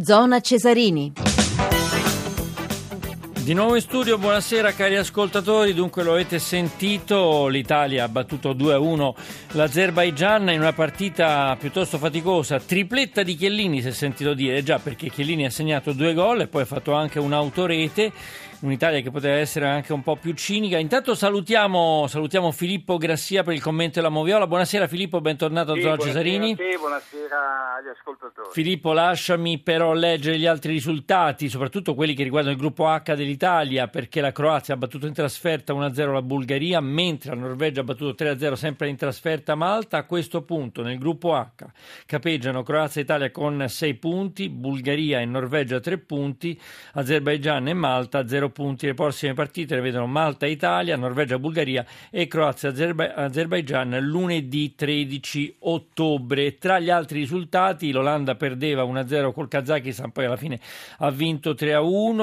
Zona Cesarini. Di nuovo in studio, buonasera cari ascoltatori, dunque lo avete sentito, l'Italia ha battuto 2-1 l'Azerbaigian in una partita piuttosto faticosa, tripletta di Chiellini si è sentito dire, già perché Chiellini ha segnato due gol e poi ha fatto anche un'autorete un'Italia che poteva essere anche un po' più cinica. Intanto salutiamo, salutiamo Filippo Grassia per il commento della Moviola. Buonasera Filippo, bentornato sì, a Zona Cesarini. Buonasera, buonasera agli ascoltatori. Filippo, lasciami però leggere gli altri risultati, soprattutto quelli che riguardano il gruppo H dell'Italia, perché la Croazia ha battuto in trasferta 1-0 la Bulgaria, mentre la Norvegia ha battuto 3-0 sempre in trasferta Malta. A questo punto nel gruppo H capeggiano Croazia e Italia con 6 punti, Bulgaria e Norvegia 3 punti, Azerbaigian e Malta 0 0 punti. Le prossime partite le vedono Malta Italia, Norvegia Bulgaria e Croazia Azerbaigian lunedì 13 ottobre. Tra gli altri risultati l'Olanda perdeva 1-0 col Kazakistan, poi alla fine ha vinto 3-1,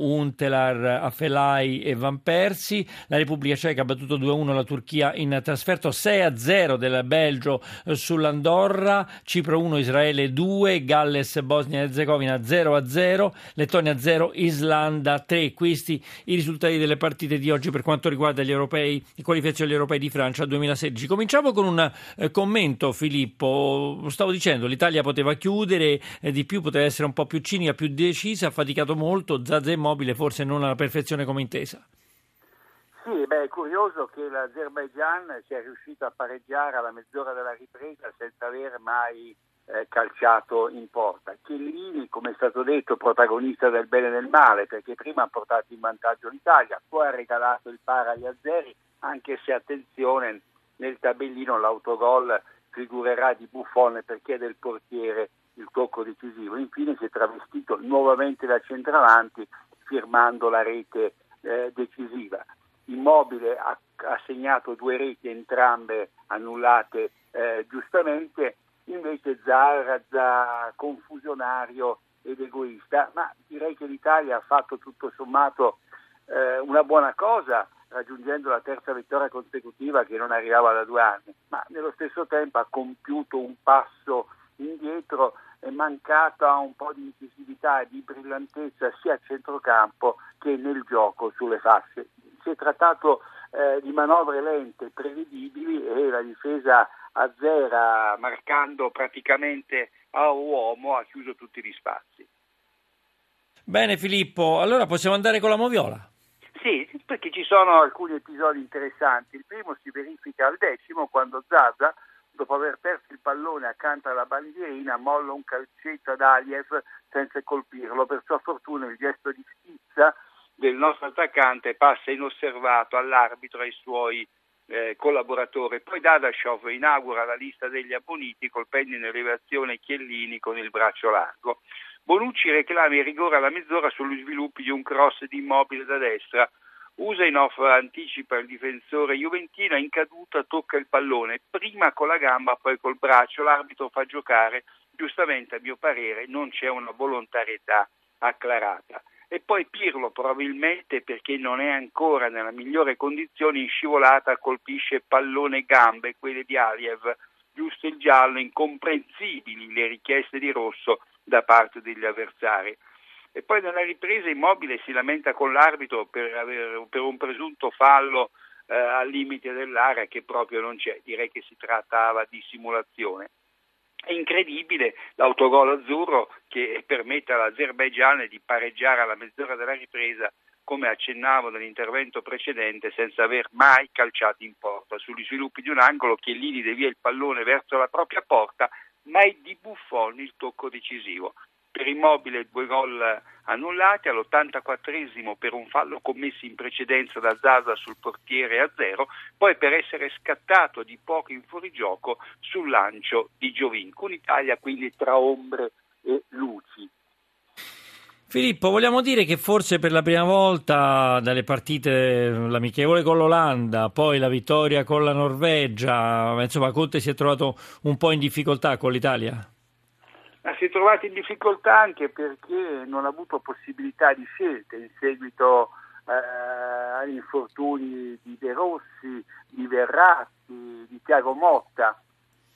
Untelar, Afelai e Van Persi. La Repubblica Ceca ha battuto 2-1 la Turchia in trasferto 6-0 del Belgio sull'Andorra, Cipro 1, Israele 2, Galles Bosnia e Herzegovina 0-0, Lettonia 0, Islanda 3 questi i risultati delle partite di oggi per quanto riguarda gli europei, i qualificazioni europei di Francia 2016. Cominciamo con un eh, commento, Filippo. Stavo dicendo, l'Italia poteva chiudere eh, di più, poteva essere un po' più cinica, più decisa, ha faticato molto, Zazza Mobile forse non alla perfezione come intesa. Sì, beh, è curioso che l'Azerbaijan sia riuscito a pareggiare alla mezz'ora della ripresa senza aver mai eh, calciato in porta. Chiellini, come è stato detto, protagonista del bene e del male, perché prima ha portato in vantaggio l'Italia, poi ha regalato il para agli azzeri, anche se attenzione nel tabellino l'autogol figurerà di buffone perché è del portiere il tocco decisivo. Infine si è travestito nuovamente da centravanti firmando la rete eh, decisiva. Immobile ha, ha, segnato due reti entrambe annullate eh, giustamente invece Zarrazza confusionario ed egoista, ma direi che l'Italia ha fatto tutto sommato eh, una buona cosa raggiungendo la terza vittoria consecutiva che non arrivava da due anni, ma nello stesso tempo ha compiuto un passo indietro è mancata un po' di incisività e di brillantezza sia a centrocampo che nel gioco sulle fasce. Si è trattato eh, di manovre lente, prevedibili e la difesa a zero, marcando praticamente a uomo, ha chiuso tutti gli spazi. Bene Filippo, allora possiamo andare con la moviola. Sì, perché ci sono alcuni episodi interessanti. Il primo si verifica al decimo quando Zaza, dopo aver perso il pallone accanto alla bandierina, molla un calcetto ad Aliev senza colpirlo. Per sua fortuna il gesto di schizza del nostro attaccante passa inosservato all'arbitro e ai suoi eh, collaboratore. Poi Dadashov inaugura la lista degli abboniti colpendo in elevazione Chiellini con il braccio largo. Bonucci reclama il rigore alla mezz'ora sugli sviluppi di un cross di immobile da destra. Usainov anticipa il difensore juventino, in caduta tocca il pallone, prima con la gamba, poi col braccio, l'arbitro fa giocare, giustamente a mio parere non c'è una volontarietà acclarata e poi Pirlo probabilmente perché non è ancora nella migliore condizione in scivolata colpisce pallone gambe, quelle di Aliev, giusto il giallo, incomprensibili le richieste di rosso da parte degli avversari. E poi nella ripresa Immobile si lamenta con l'arbitro per, aver, per un presunto fallo eh, al limite dell'area che proprio non c'è, direi che si trattava di simulazione. È incredibile l'autogol azzurro che permette all'Azerbaigian di pareggiare alla mezz'ora della ripresa, come accennavo nell'intervento precedente, senza aver mai calciato in porta. Sugli sviluppi di un angolo, Chiellini devia il pallone verso la propria porta, ma è di Buffon il tocco decisivo per Immobile due gol annullati, all'84esimo per un fallo commesso in precedenza da Zaza sul portiere a zero, poi per essere scattato di poco in fuorigioco sul lancio di Giovinco. Un'Italia quindi tra ombre e luci. Filippo, vogliamo dire che forse per la prima volta dalle partite l'amichevole con l'Olanda, poi la vittoria con la Norvegia, insomma Conte si è trovato un po' in difficoltà con l'Italia? Ma si è trovato in difficoltà anche perché non ha avuto possibilità di scelte in seguito eh, agli infortuni di De Rossi, di Verratti, di Tiago Motta,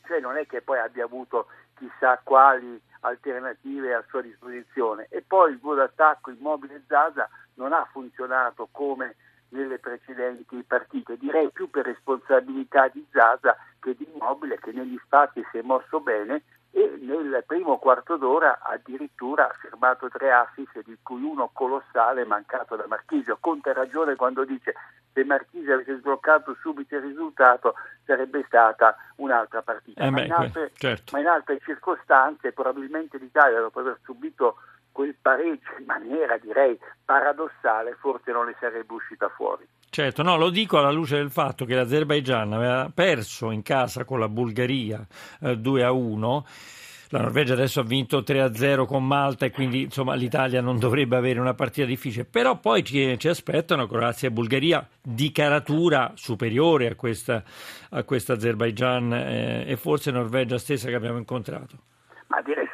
cioè non è che poi abbia avuto chissà quali alternative a sua disposizione. E poi il gol d'attacco immobile Zaza non ha funzionato come nelle precedenti partite, direi più per responsabilità di Zaza che di Immobile che negli spazi si è mosso bene e nel primo quarto d'ora addirittura ha firmato tre assist di cui uno colossale mancato da Marchisio. Conte ha ragione quando dice se Marchisi avesse sbloccato subito il risultato sarebbe stata un'altra partita. Eh beh, ma, in altre, certo. ma, in altre, circostanze probabilmente l'Italia dopo aver subito quel pareggio in maniera direi paradossale forse non le sarebbe uscita fuori. Certo, no, lo dico alla luce del fatto che l'Azerbaigian aveva perso in casa con la Bulgaria eh, 2 a 1 la Norvegia adesso ha vinto 3-0 con Malta e quindi insomma, l'Italia non dovrebbe avere una partita difficile, però poi ci, ci aspettano Croazia e Bulgaria di caratura superiore a questa, a questa Azerbaigian eh, e forse Norvegia stessa che abbiamo incontrato.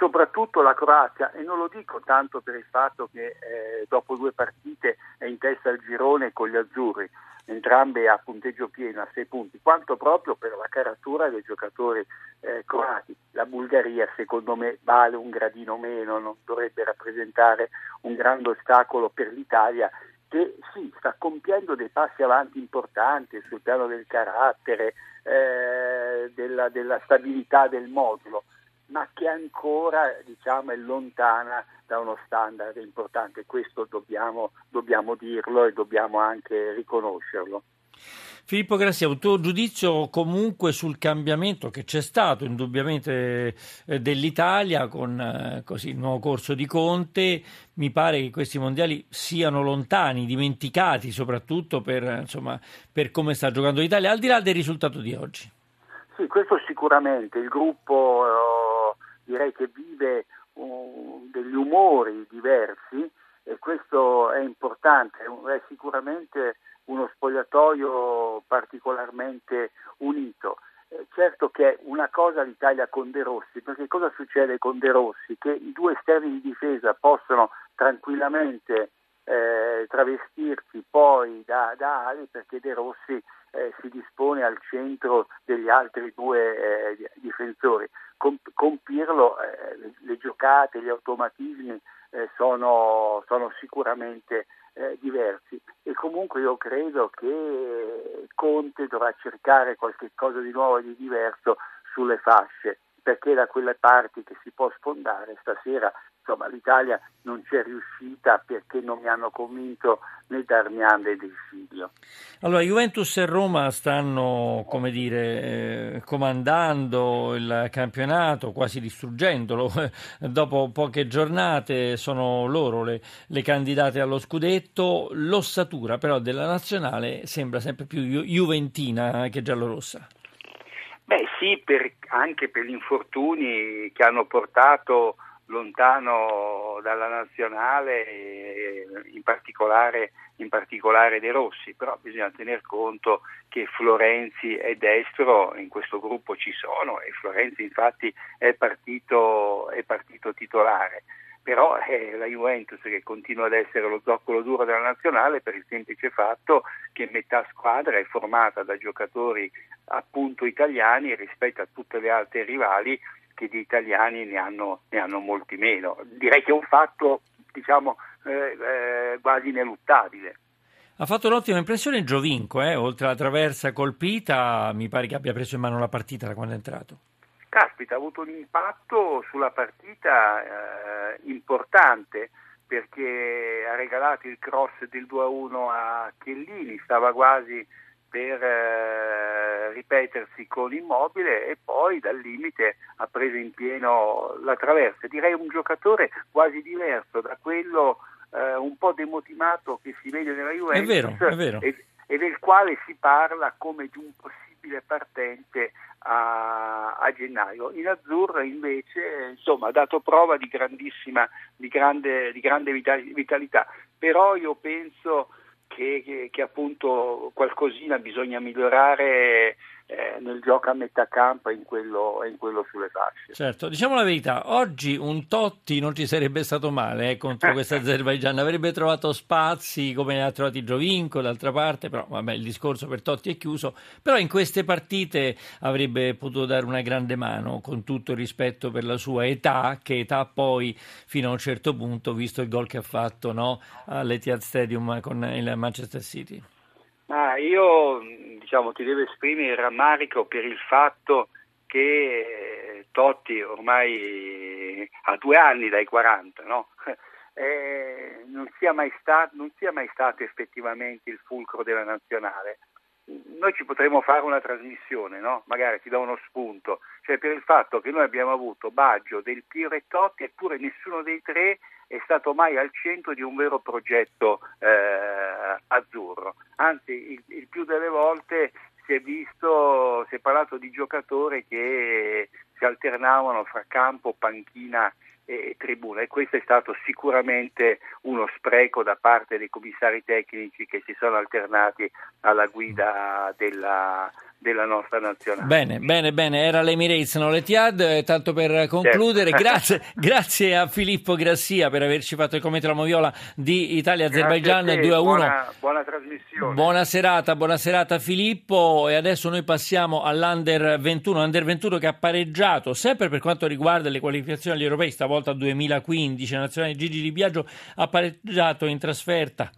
Soprattutto la Croazia, e non lo dico tanto per il fatto che eh, dopo due partite è in testa al girone con gli azzurri, entrambe a punteggio pieno a sei punti, quanto proprio per la caratura dei giocatori eh, croati. La Bulgaria secondo me vale un gradino meno, non dovrebbe rappresentare un grande ostacolo per l'Italia che sì, sta compiendo dei passi avanti importanti sul piano del carattere, eh, della, della stabilità del modulo ma che ancora diciamo, è lontana da uno standard importante. Questo dobbiamo, dobbiamo dirlo e dobbiamo anche riconoscerlo. Filippo Grassia, un tuo giudizio comunque sul cambiamento che c'è stato indubbiamente eh, dell'Italia con eh, così, il nuovo corso di Conte. Mi pare che questi mondiali siano lontani, dimenticati soprattutto per, insomma, per come sta giocando l'Italia, al di là del risultato di oggi. Sì, questo sicuramente. Il gruppo eh, direi che vive uh, degli umori diversi e questo è importante, è sicuramente uno spogliatoio particolarmente unito. Eh, certo che una cosa l'Italia con De Rossi, perché cosa succede con De Rossi? Che i due esterni di difesa possono tranquillamente eh, travestirsi poi da, da ali perché De Rossi eh, si dispone al centro degli altri due eh, difensori. Con, con Pirlo eh, le, le, giocate, gli automatismi eh, sono, sono, sicuramente eh, diversi e comunque io credo che Conte dovrà cercare qualcosa di nuovo e di diverso sulle fasce perché da quelle parti che si può sfondare stasera insomma, l'Italia non c'è riuscita perché non mi hanno convinto né Darmian né Del Figlio. Allora, Juventus e Roma stanno, come dire, eh, comandando il campionato, quasi distruggendolo. Dopo poche giornate sono loro le, le candidate allo scudetto. L'ossatura però della nazionale sembra sempre più ju- juventina che giallorossa. Beh sì, per, anche per gli infortuni che hanno portato lontano dalla nazionale, in particolare, in particolare dei Rossi, però bisogna tener conto che Florenzi e Destro in questo gruppo ci sono e Florenzi infatti è partito, è partito titolare però è la Juventus che continua ad essere lo zoccolo duro della nazionale per il semplice fatto che metà squadra è formata da giocatori appunto italiani rispetto a tutte le altre rivali che di italiani ne hanno, ne hanno molti meno. Direi che è un fatto diciamo, eh, eh, quasi ineluttabile. Ha fatto un'ottima impressione Giovinco, eh? oltre alla traversa colpita, mi pare che abbia preso in mano la partita da quando è entrato. Caspita, ha avuto un impatto sulla partita eh, importante perché ha regalato il cross del 2-1 a Chiellini, stava quasi per eh, ripetersi con Immobile e poi dal limite ha preso in pieno la traversa. Direi un giocatore quasi diverso da quello eh, un po' demotivato che si vede nella Juventus è vero, è vero. E, e, del quale si parla come di un possibile partente a, a gennaio. In azzurro invece insomma, ha dato prova di di grande, di grande vitalità, però io penso che, che, che appunto qualcosina bisogna migliorare eh, nel gioco a metà campo e in quello, in quello sulle fasce. Certo, diciamo la verità, oggi un Totti non ci sarebbe stato male eh, contro questa Azerbaijan, avrebbe trovato spazi come ne ha trovati Giovinco d'altra parte, però vabbè il discorso per Totti è chiuso, però in queste partite avrebbe potuto dare una grande mano con tutto il rispetto per la sua età, che età poi fino a un certo punto, visto il gol che ha fatto no, all'Etihad Stadium con il Manchester City. Ma io diciamo, ti devo esprimere il rammarico per il fatto che Totti ormai ha due anni dai 40, no? eh, non, sia stato, non, sia mai stato, effettivamente il fulcro della nazionale. Noi ci potremmo fare una trasmissione, no? magari ti do uno spunto, cioè per il fatto che noi abbiamo avuto Baggio, Del Piero e Totti, eppure nessuno dei tre è stato mai al centro di un vero progetto eh, azzurro. Anzi, il, il, più delle volte si è visto, si è parlato di giocatori che si alternavano fra campo, panchina e tribuna e questo è stato sicuramente uno spreco da parte dei commissari tecnici che si sono alternati alla guida della, della nostra nazionale. Bene, bene, bene, era l'Emirates, non l'Etihad, eh, tanto per concludere, certo. grazie, grazie, a Filippo Grassia per averci fatto il commento della moviola di Italia-Azerbaijan 2 a 1. Buona, buona, trasmissione. Buona serata, buona serata Filippo e adesso noi passiamo all'Under 21, Under 21 che ha pareggiato sempre per quanto riguarda le qualificazioni agli europei, stavolta 2015, la nazionale Gigi Di Biagio ha pareggiato in trasferta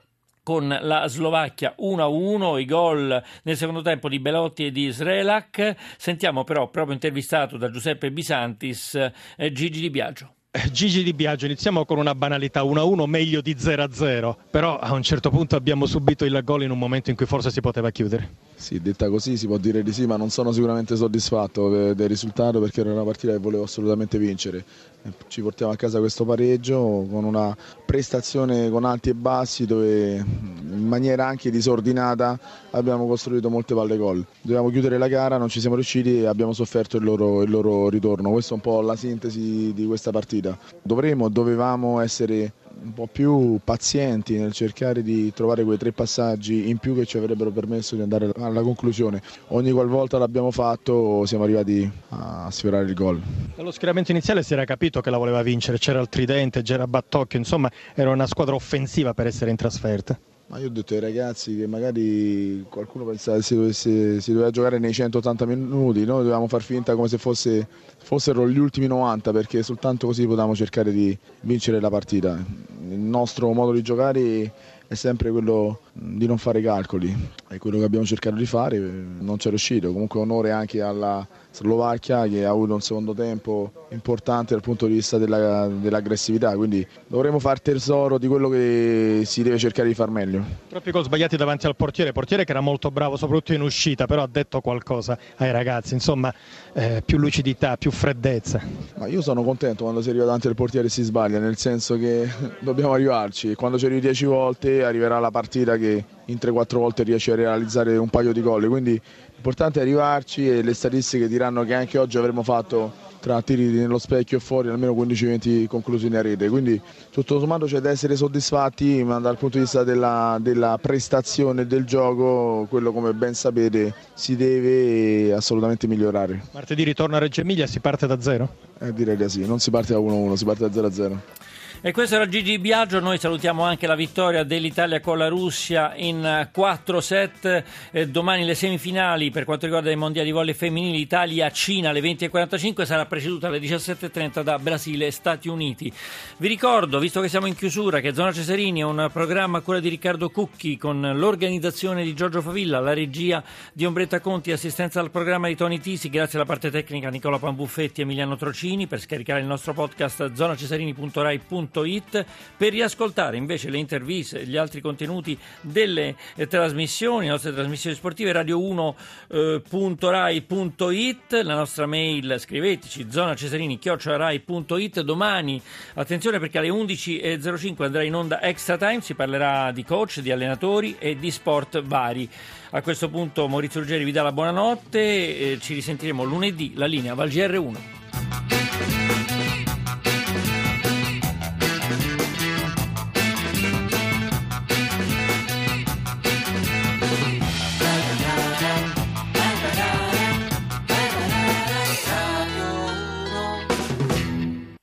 con la Slovacchia 1-1, i gol nel secondo tempo di Belotti e di Srelak. Sentiamo però, proprio intervistato da Giuseppe Bisantis, eh, Gigi Di Biagio. Eh, Gigi Di Biagio, iniziamo con una banalità 1-1 meglio di 0-0, però a un certo punto abbiamo subito il gol in un momento in cui forse si poteva chiudere. Sì, detta così si può dire di sì, ma non sono sicuramente soddisfatto del risultato perché era una partita che volevo assolutamente vincere. Ci portiamo a casa questo pareggio con una prestazione con alti e bassi dove in maniera anche disordinata abbiamo costruito molte palle gol. Dovevamo chiudere la gara, non ci siamo riusciti e abbiamo sofferto il loro, il loro ritorno. Questa è un po' la sintesi di questa partita. Dovremmo, dovevamo essere un po' più pazienti nel cercare di trovare quei tre passaggi in più che ci avrebbero permesso di andare alla conclusione. Ogni qualvolta l'abbiamo fatto siamo arrivati a sfiorare il gol. Dallo schieramento iniziale si era capito che la voleva vincere, c'era il tridente, c'era Battocchio, insomma era una squadra offensiva per essere in trasferta. Ma io ho detto ai ragazzi che magari qualcuno pensava che si, dovesse, si doveva giocare nei 180 minuti, noi dovevamo far finta come se fosse, fossero gli ultimi 90 perché soltanto così potevamo cercare di vincere la partita. Il nostro modo di giocare è sempre quello di non fare calcoli, è quello che abbiamo cercato di fare, non ci è riuscito, comunque onore anche alla Slovacchia che ha avuto un secondo tempo importante dal punto di vista della, dell'aggressività, quindi dovremo fare tesoro di quello che si deve cercare di far meglio. Troppi gol sbagliati davanti al portiere, portiere che era molto bravo soprattutto in uscita, però ha detto qualcosa ai ragazzi, insomma eh, più lucidità, più freddezza. Ma io sono contento quando si arriva davanti al portiere e si sbaglia, nel senso che dobbiamo arrivarci, quando ci arrivi 10 volte arriverà la partita che in 3-4 volte riesce a realizzare un paio di gol, quindi l'importante è arrivarci e le statistiche diranno che anche oggi avremmo fatto tra tiri nello specchio e fuori almeno 15-20 conclusioni a rete, quindi tutto sommato c'è da essere soddisfatti, ma dal punto di vista della, della prestazione del gioco, quello come ben sapete si deve assolutamente migliorare. Martedì ritorno a Reggio Emilia, si parte da zero? Eh, direi di sì, non si parte da 1-1, si parte da 0-0. E questo era Gigi Biagio, noi salutiamo anche la vittoria dell'Italia con la Russia in 4 set, eh, domani le semifinali per quanto riguarda i mondiali di volley femminili Italia-Cina alle 20.45 sarà preceduta alle 17.30 da Brasile e Stati Uniti. Vi ricordo, visto che siamo in chiusura, che Zona Cesarini è un programma a cura di Riccardo Cucchi con l'organizzazione di Giorgio Favilla, la regia di Ombretta Conti, assistenza al programma di Tony Tisi, grazie alla parte tecnica Nicola Pambuffetti e Emiliano Trocini, per scaricare il nostro podcast zonacesarini.rai.it www.radiorai.it per riascoltare invece le interviste e gli altri contenuti delle eh, trasmissioni, le nostre trasmissioni sportive radio1.rai.it, la nostra mail scriveteci zonacesarini.rai.it domani attenzione perché alle 11.05 andrà in onda Extra Time, si parlerà di coach, di allenatori e di sport vari. A questo punto Maurizio Ruggeri vi dà la buonanotte, eh, ci risentiremo lunedì, la linea Val GR1.